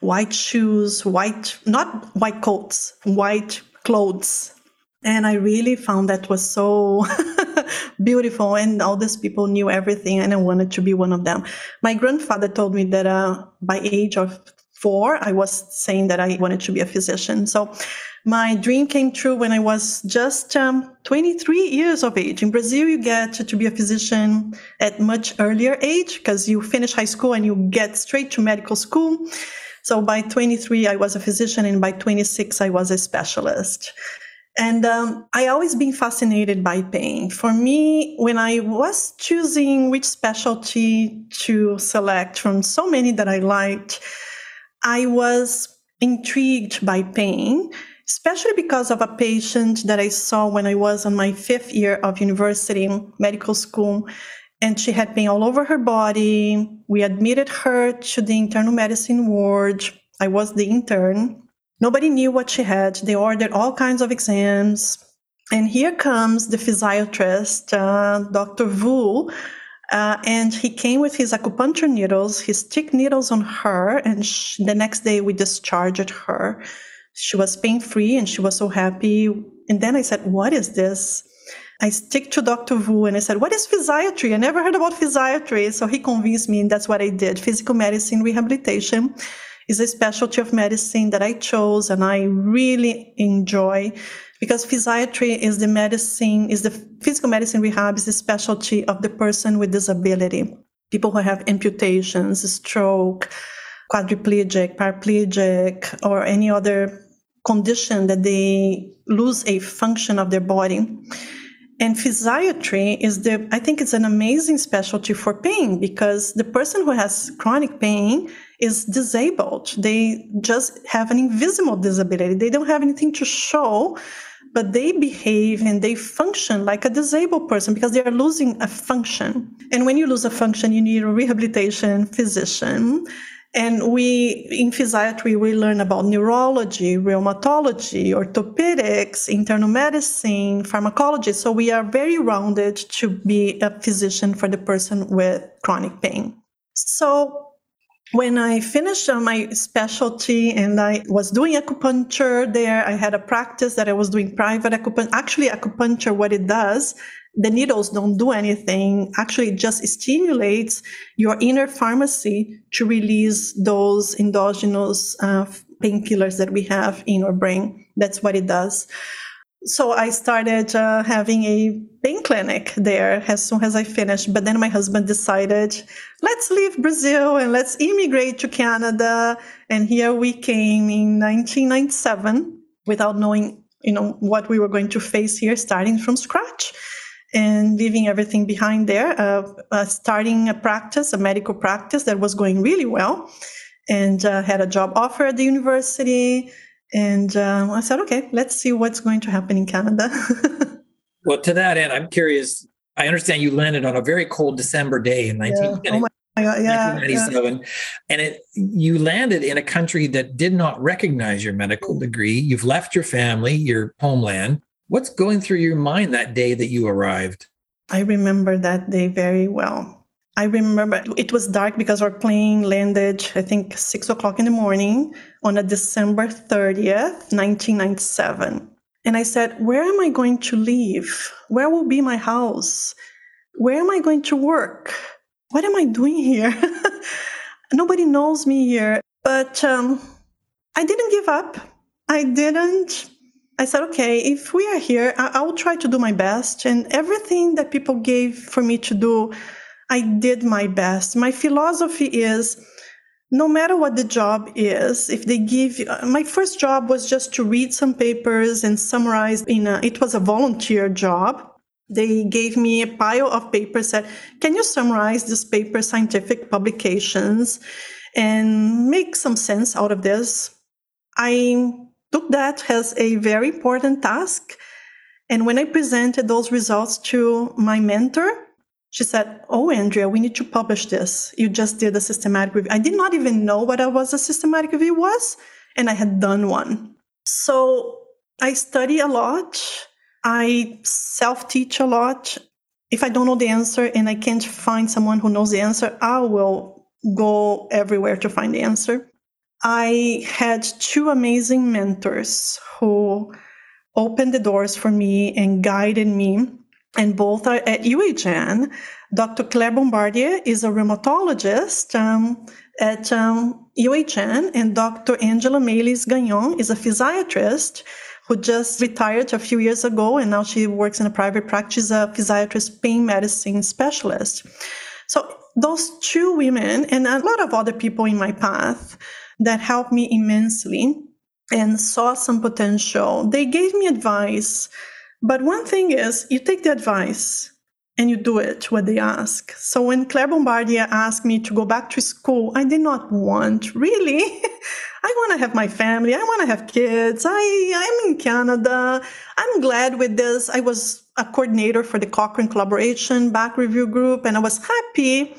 white shoes, white, not white coats, white clothes. And I really found that was so *laughs* beautiful. And all these people knew everything and I wanted to be one of them. My grandfather told me that uh, by age of four, I was saying that I wanted to be a physician. So my dream came true when I was just um, 23 years of age. In Brazil, you get to be a physician at much earlier age because you finish high school and you get straight to medical school. So by 23, I was a physician, and by 26, I was a specialist. And um, I always been fascinated by pain. For me, when I was choosing which specialty to select from so many that I liked, I was intrigued by pain, especially because of a patient that I saw when I was on my fifth year of university medical school. And she had pain all over her body. We admitted her to the internal medicine ward. I was the intern. Nobody knew what she had. They ordered all kinds of exams. And here comes the physiatrist, uh, Dr. Vu, uh, and he came with his acupuncture needles, his stick needles on her. And she, the next day we discharged her. She was pain free and she was so happy. And then I said, What is this? I stick to Dr. Vu and I said, What is physiatry? I never heard about physiatry. So he convinced me, and that's what I did physical medicine rehabilitation is a specialty of medicine that I chose and I really enjoy because physiatry is the medicine, is the physical medicine rehab is the specialty of the person with disability. People who have amputations, stroke, quadriplegic, paraplegic, or any other condition that they lose a function of their body. And physiatry is the, I think it's an amazing specialty for pain because the person who has chronic pain is disabled. They just have an invisible disability. They don't have anything to show, but they behave and they function like a disabled person because they are losing a function. And when you lose a function, you need a rehabilitation physician. And we, in physiatry, we learn about neurology, rheumatology, orthopedics, internal medicine, pharmacology. So we are very rounded to be a physician for the person with chronic pain. So when I finished my specialty and I was doing acupuncture there, I had a practice that I was doing private acupuncture. Actually, acupuncture, what it does, the needles don't do anything. Actually, it just stimulates your inner pharmacy to release those endogenous uh, painkillers that we have in our brain. That's what it does so I started uh, having a pain clinic there as soon as I finished. But then my husband decided, let's leave Brazil and let's immigrate to Canada. And here we came in 1997 without knowing, you know, what we were going to face here, starting from scratch and leaving everything behind there, uh, uh, starting a practice, a medical practice that was going really well, and uh, had a job offer at the university and um, I said, okay, let's see what's going to happen in Canada. *laughs* well, to that end, I'm curious. I understand you landed on a very cold December day in 19, yeah. oh God, yeah, 1997. Yeah. And it you landed in a country that did not recognize your medical degree. You've left your family, your homeland. What's going through your mind that day that you arrived? I remember that day very well. I remember it was dark because our plane landed, I think, six o'clock in the morning on a December 30th, 1997. And I said, Where am I going to live? Where will be my house? Where am I going to work? What am I doing here? *laughs* Nobody knows me here. But um, I didn't give up. I didn't. I said, okay, if we are here, I, I will try to do my best. And everything that people gave for me to do, I did my best. My philosophy is no matter what the job is, if they give you, uh, my first job was just to read some papers and summarize in a, it was a volunteer job. They gave me a pile of papers said, can you summarize this paper, scientific publications and make some sense out of this? I took that as a very important task. And when I presented those results to my mentor, she said, Oh, Andrea, we need to publish this. You just did a systematic review. I did not even know what I was a systematic review was, and I had done one. So I study a lot. I self teach a lot. If I don't know the answer and I can't find someone who knows the answer, I will go everywhere to find the answer. I had two amazing mentors who opened the doors for me and guided me and both are at UHN. Dr. Claire Bombardier is a rheumatologist um, at um, UHN, and Dr. Angela Mailis-Gagnon is a physiatrist who just retired a few years ago, and now she works in a private practice, a physiatrist pain medicine specialist. So those two women and a lot of other people in my path that helped me immensely and saw some potential. They gave me advice. But one thing is, you take the advice and you do it what they ask. So when Claire Bombardier asked me to go back to school, I did not want really. *laughs* I want to have my family. I want to have kids. I I'm in Canada. I'm glad with this. I was a coordinator for the Cochrane collaboration back review group, and I was happy.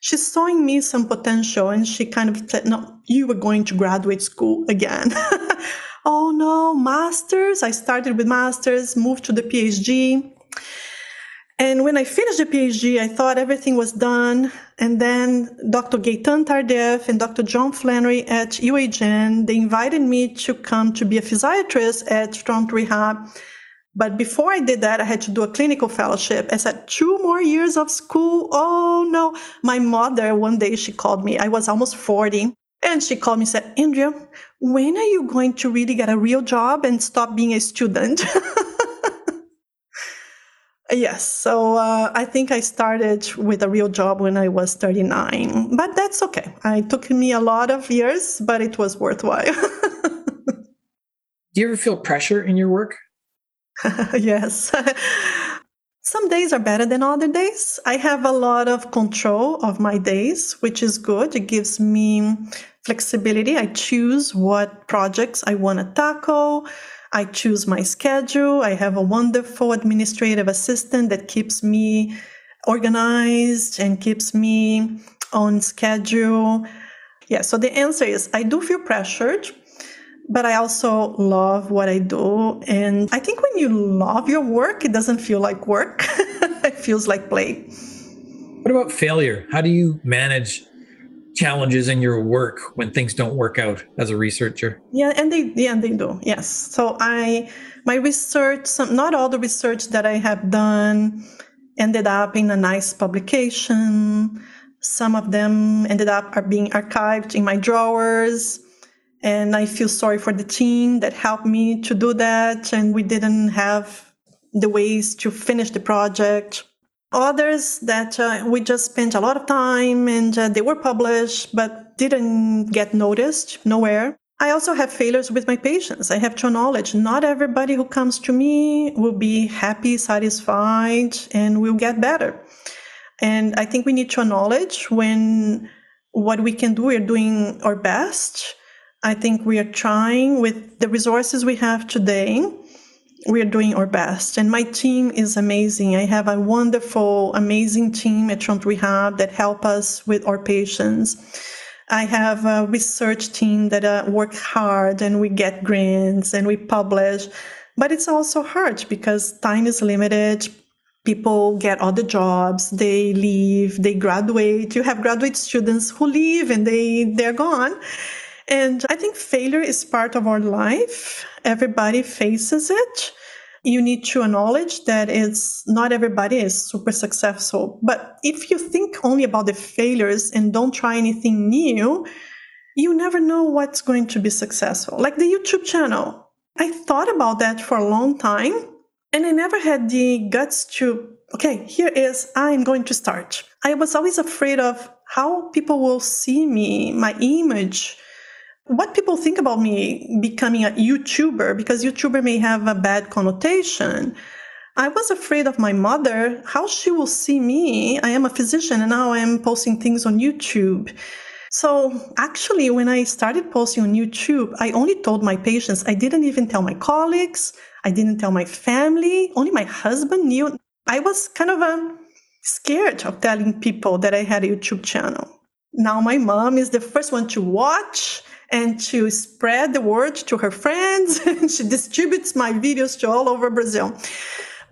She saw in me some potential, and she kind of said, "No, you were going to graduate school again." *laughs* oh no, masters. I started with masters, moved to the PhD and when I finished the PhD, I thought everything was done. And then Dr. Gaetan Tardif and Dr. John Flannery at UHN, they invited me to come to be a physiatrist at Toronto Rehab. But before I did that, I had to do a clinical fellowship. I said, two more years of school. Oh no. My mother, one day she called me. I was almost 40. And she called me and said, Andrea, when are you going to really get a real job and stop being a student? *laughs* Yes. So uh, I think I started with a real job when I was 39, but that's okay. It took me a lot of years, but it was worthwhile. *laughs* Do you ever feel pressure in your work? *laughs* yes. Some days are better than other days. I have a lot of control of my days, which is good. It gives me flexibility. I choose what projects I want to tackle. I choose my schedule. I have a wonderful administrative assistant that keeps me organized and keeps me on schedule. Yeah, so the answer is I do feel pressured, but I also love what I do. And I think when you love your work, it doesn't feel like work, *laughs* it feels like play. What about failure? How do you manage challenges in your work when things don't work out as a researcher yeah and they yeah they do yes so i my research some not all the research that i have done ended up in a nice publication some of them ended up are being archived in my drawers and i feel sorry for the team that helped me to do that and we didn't have the ways to finish the project Others that uh, we just spent a lot of time and uh, they were published but didn't get noticed nowhere. I also have failures with my patients. I have to acknowledge not everybody who comes to me will be happy, satisfied, and will get better. And I think we need to acknowledge when what we can do, we're doing our best. I think we are trying with the resources we have today we are doing our best. And my team is amazing. I have a wonderful, amazing team at Toronto Rehab that help us with our patients. I have a research team that uh, work hard and we get grants and we publish. But it's also hard because time is limited. People get other jobs, they leave, they graduate. You have graduate students who leave and they, they're gone. And I think failure is part of our life. Everybody faces it. You need to acknowledge that it's not everybody is super successful. But if you think only about the failures and don't try anything new, you never know what's going to be successful. Like the YouTube channel. I thought about that for a long time and I never had the guts to, okay, here is, I'm going to start. I was always afraid of how people will see me, my image what people think about me becoming a YouTuber, because YouTuber may have a bad connotation. I was afraid of my mother, how she will see me. I am a physician and now I am posting things on YouTube. So actually, when I started posting on YouTube, I only told my patients. I didn't even tell my colleagues. I didn't tell my family. Only my husband knew. I was kind of um, scared of telling people that I had a YouTube channel. Now my mom is the first one to watch and to spread the word to her friends. *laughs* And she distributes my videos to all over Brazil.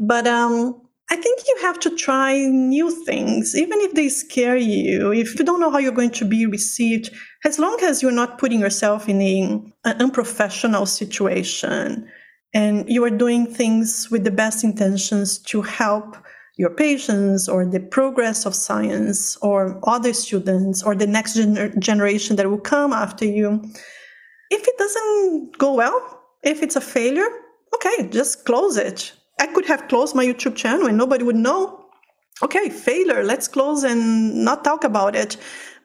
But um, I think you have to try new things, even if they scare you. If you don't know how you're going to be received, as long as you're not putting yourself in a, an unprofessional situation and you are doing things with the best intentions to help your patients or the progress of science or other students or the next gener- generation that will come after you. If it doesn't go well, if it's a failure, okay, just close it. I could have closed my YouTube channel and nobody would know. okay, failure, let's close and not talk about it.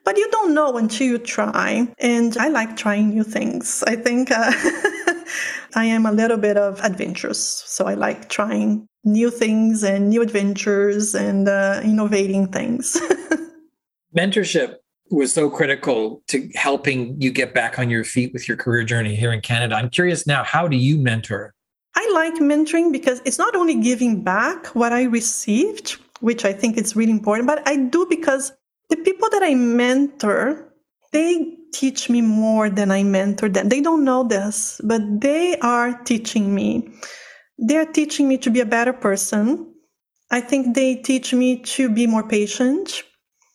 But you don't know until you try. And I like trying new things. I think uh, *laughs* I am a little bit of adventurous. So I like trying new things and new adventures and uh, innovating things. *laughs* Mentorship was so critical to helping you get back on your feet with your career journey here in Canada. I'm curious now, how do you mentor? I like mentoring because it's not only giving back what I received, which I think is really important, but I do because the people that I mentor, they teach me more than I mentor them. They don't know this, but they are teaching me. They're teaching me to be a better person. I think they teach me to be more patient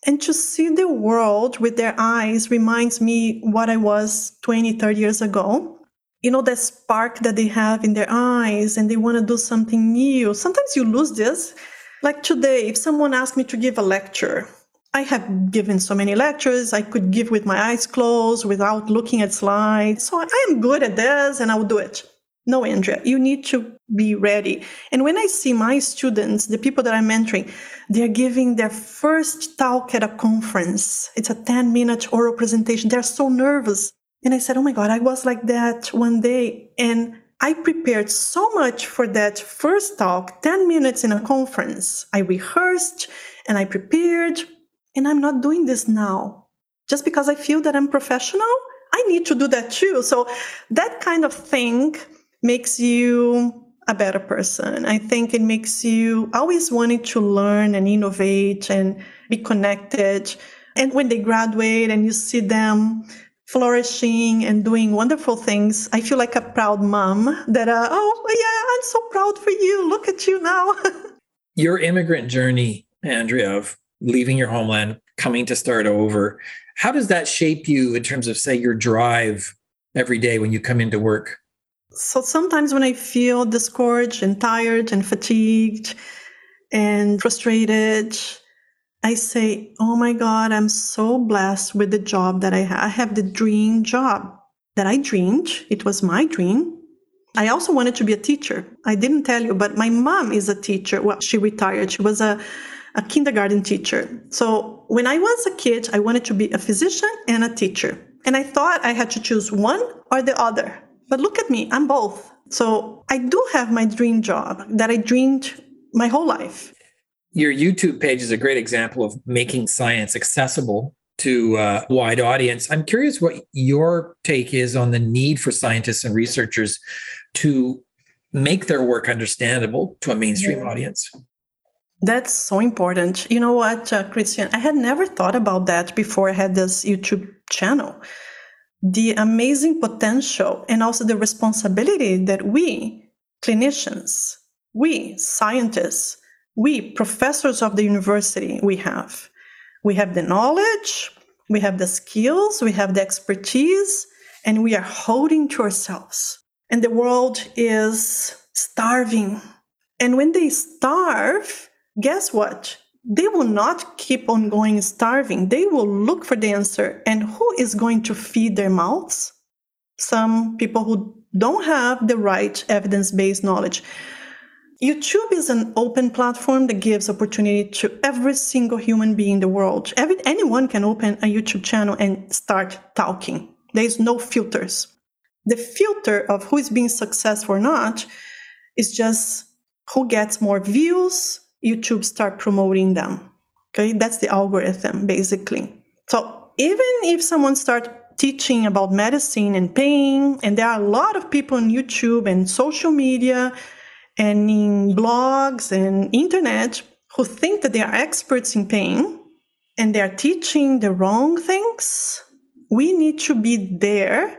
and to see the world with their eyes reminds me what I was 20, 30 years ago. You know, that spark that they have in their eyes and they want to do something new. Sometimes you lose this. Like today, if someone asked me to give a lecture, I have given so many lectures. I could give with my eyes closed without looking at slides. So I am good at this and I will do it. No, Andrea, you need to be ready. And when I see my students, the people that I'm mentoring, they're giving their first talk at a conference. It's a 10 minute oral presentation. They're so nervous. And I said, Oh my God, I was like that one day. And I prepared so much for that first talk, 10 minutes in a conference. I rehearsed and I prepared, and I'm not doing this now. Just because I feel that I'm professional, I need to do that too. So that kind of thing makes you a better person. I think it makes you always wanting to learn and innovate and be connected. And when they graduate and you see them flourishing and doing wonderful things, I feel like a proud mom that, uh, oh, yeah, I'm so proud for you. Look at you now. *laughs* your immigrant journey, Andrea, of leaving your homeland, coming to start over, how does that shape you in terms of, say, your drive every day when you come into work? So sometimes when I feel discouraged and tired and fatigued and frustrated, I say, Oh my God, I'm so blessed with the job that I have. I have the dream job that I dreamed. It was my dream. I also wanted to be a teacher. I didn't tell you, but my mom is a teacher. Well, she retired. She was a, a kindergarten teacher. So when I was a kid, I wanted to be a physician and a teacher. And I thought I had to choose one or the other. But look at me, I'm both. So I do have my dream job that I dreamed my whole life. Your YouTube page is a great example of making science accessible to a wide audience. I'm curious what your take is on the need for scientists and researchers to make their work understandable to a mainstream yeah. audience. That's so important. You know what, uh, Christian? I had never thought about that before I had this YouTube channel the amazing potential and also the responsibility that we, clinicians, we, scientists, we, professors of the university, we have. We have the knowledge, we have the skills, we have the expertise, and we are holding to ourselves. And the world is starving. And when they starve, guess what? they will not keep on going starving. They will look for the answer. And who is going to feed their mouths? Some people who don't have the right evidence based knowledge. YouTube is an open platform that gives opportunity to every single human being in the world. Every, anyone can open a YouTube channel and start talking. There's no filters. The filter of who is being successful or not is just who gets more views, YouTube start promoting them. Okay, that's the algorithm basically. So even if someone start teaching about medicine and pain, and there are a lot of people on YouTube and social media and in blogs and internet who think that they are experts in pain and they are teaching the wrong things, we need to be there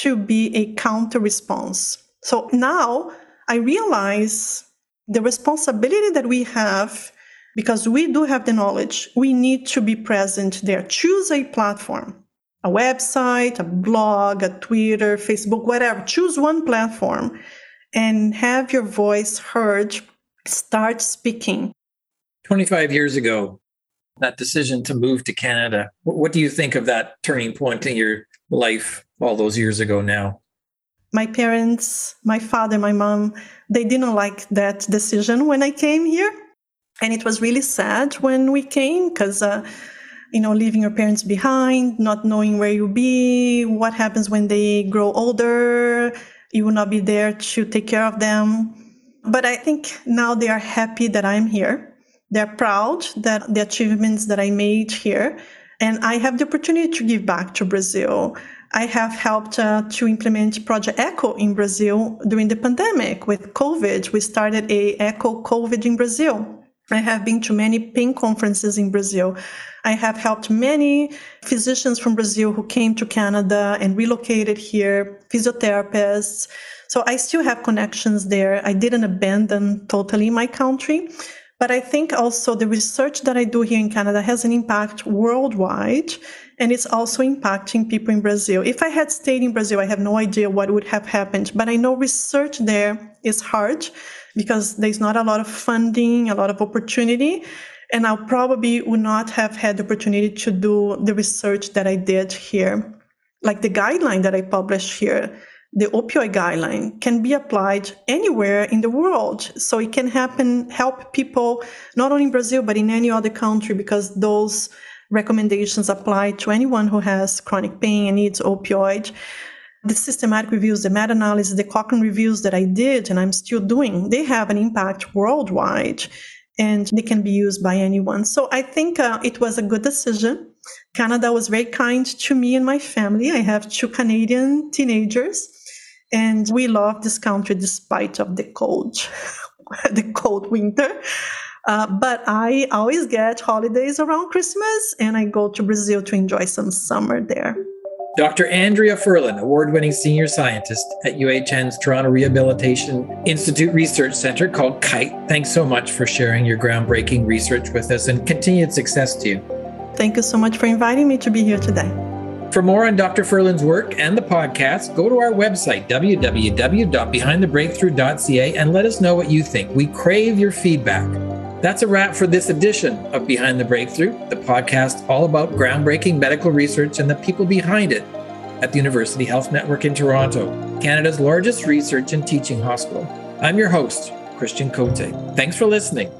to be a counter response. So now I realize the responsibility that we have because we do have the knowledge we need to be present there. Choose a platform a website a blog a twitter facebook whatever. Choose one platform and have your voice heard. Start speaking. 25 years ago that decision to move to canada what do you think of that turning point in your life all those years ago now my parents, my father, my mom, they didn't like that decision when I came here. And it was really sad when we came because, uh, you know, leaving your parents behind, not knowing where you'll be, what happens when they grow older, you will not be there to take care of them. But I think now they are happy that I'm here. They're proud that the achievements that I made here. And I have the opportunity to give back to Brazil. I have helped uh, to implement Project Echo in Brazil during the pandemic with COVID. We started a Echo COVID in Brazil. I have been to many pain conferences in Brazil. I have helped many physicians from Brazil who came to Canada and relocated here, physiotherapists. So I still have connections there. I didn't abandon totally my country. But I think also the research that I do here in Canada has an impact worldwide and it's also impacting people in Brazil. If I had stayed in Brazil, I have no idea what would have happened, but I know research there is hard because there's not a lot of funding, a lot of opportunity. And I probably would not have had the opportunity to do the research that I did here. Like the guideline that I published here, the opioid guideline can be applied anywhere in the world. So it can happen, help people, not only in Brazil, but in any other country, because those recommendations apply to anyone who has chronic pain and needs opioid. The systematic reviews, the meta analysis, the Cochrane reviews that I did and I'm still doing, they have an impact worldwide and they can be used by anyone. So I think uh, it was a good decision. Canada was very kind to me and my family. I have two Canadian teenagers and we love this country despite of the cold, *laughs* the cold winter. Uh, but I always get holidays around Christmas and I go to Brazil to enjoy some summer there. Dr. Andrea Furlan, award winning senior scientist at UHN's Toronto Rehabilitation Institute Research Center called KITE. Thanks so much for sharing your groundbreaking research with us and continued success to you. Thank you so much for inviting me to be here today. For more on Dr. Furlan's work and the podcast, go to our website, www.behindthebreakthrough.ca, and let us know what you think. We crave your feedback. That's a wrap for this edition of Behind the Breakthrough, the podcast all about groundbreaking medical research and the people behind it at the University Health Network in Toronto, Canada's largest research and teaching hospital. I'm your host, Christian Cote. Thanks for listening.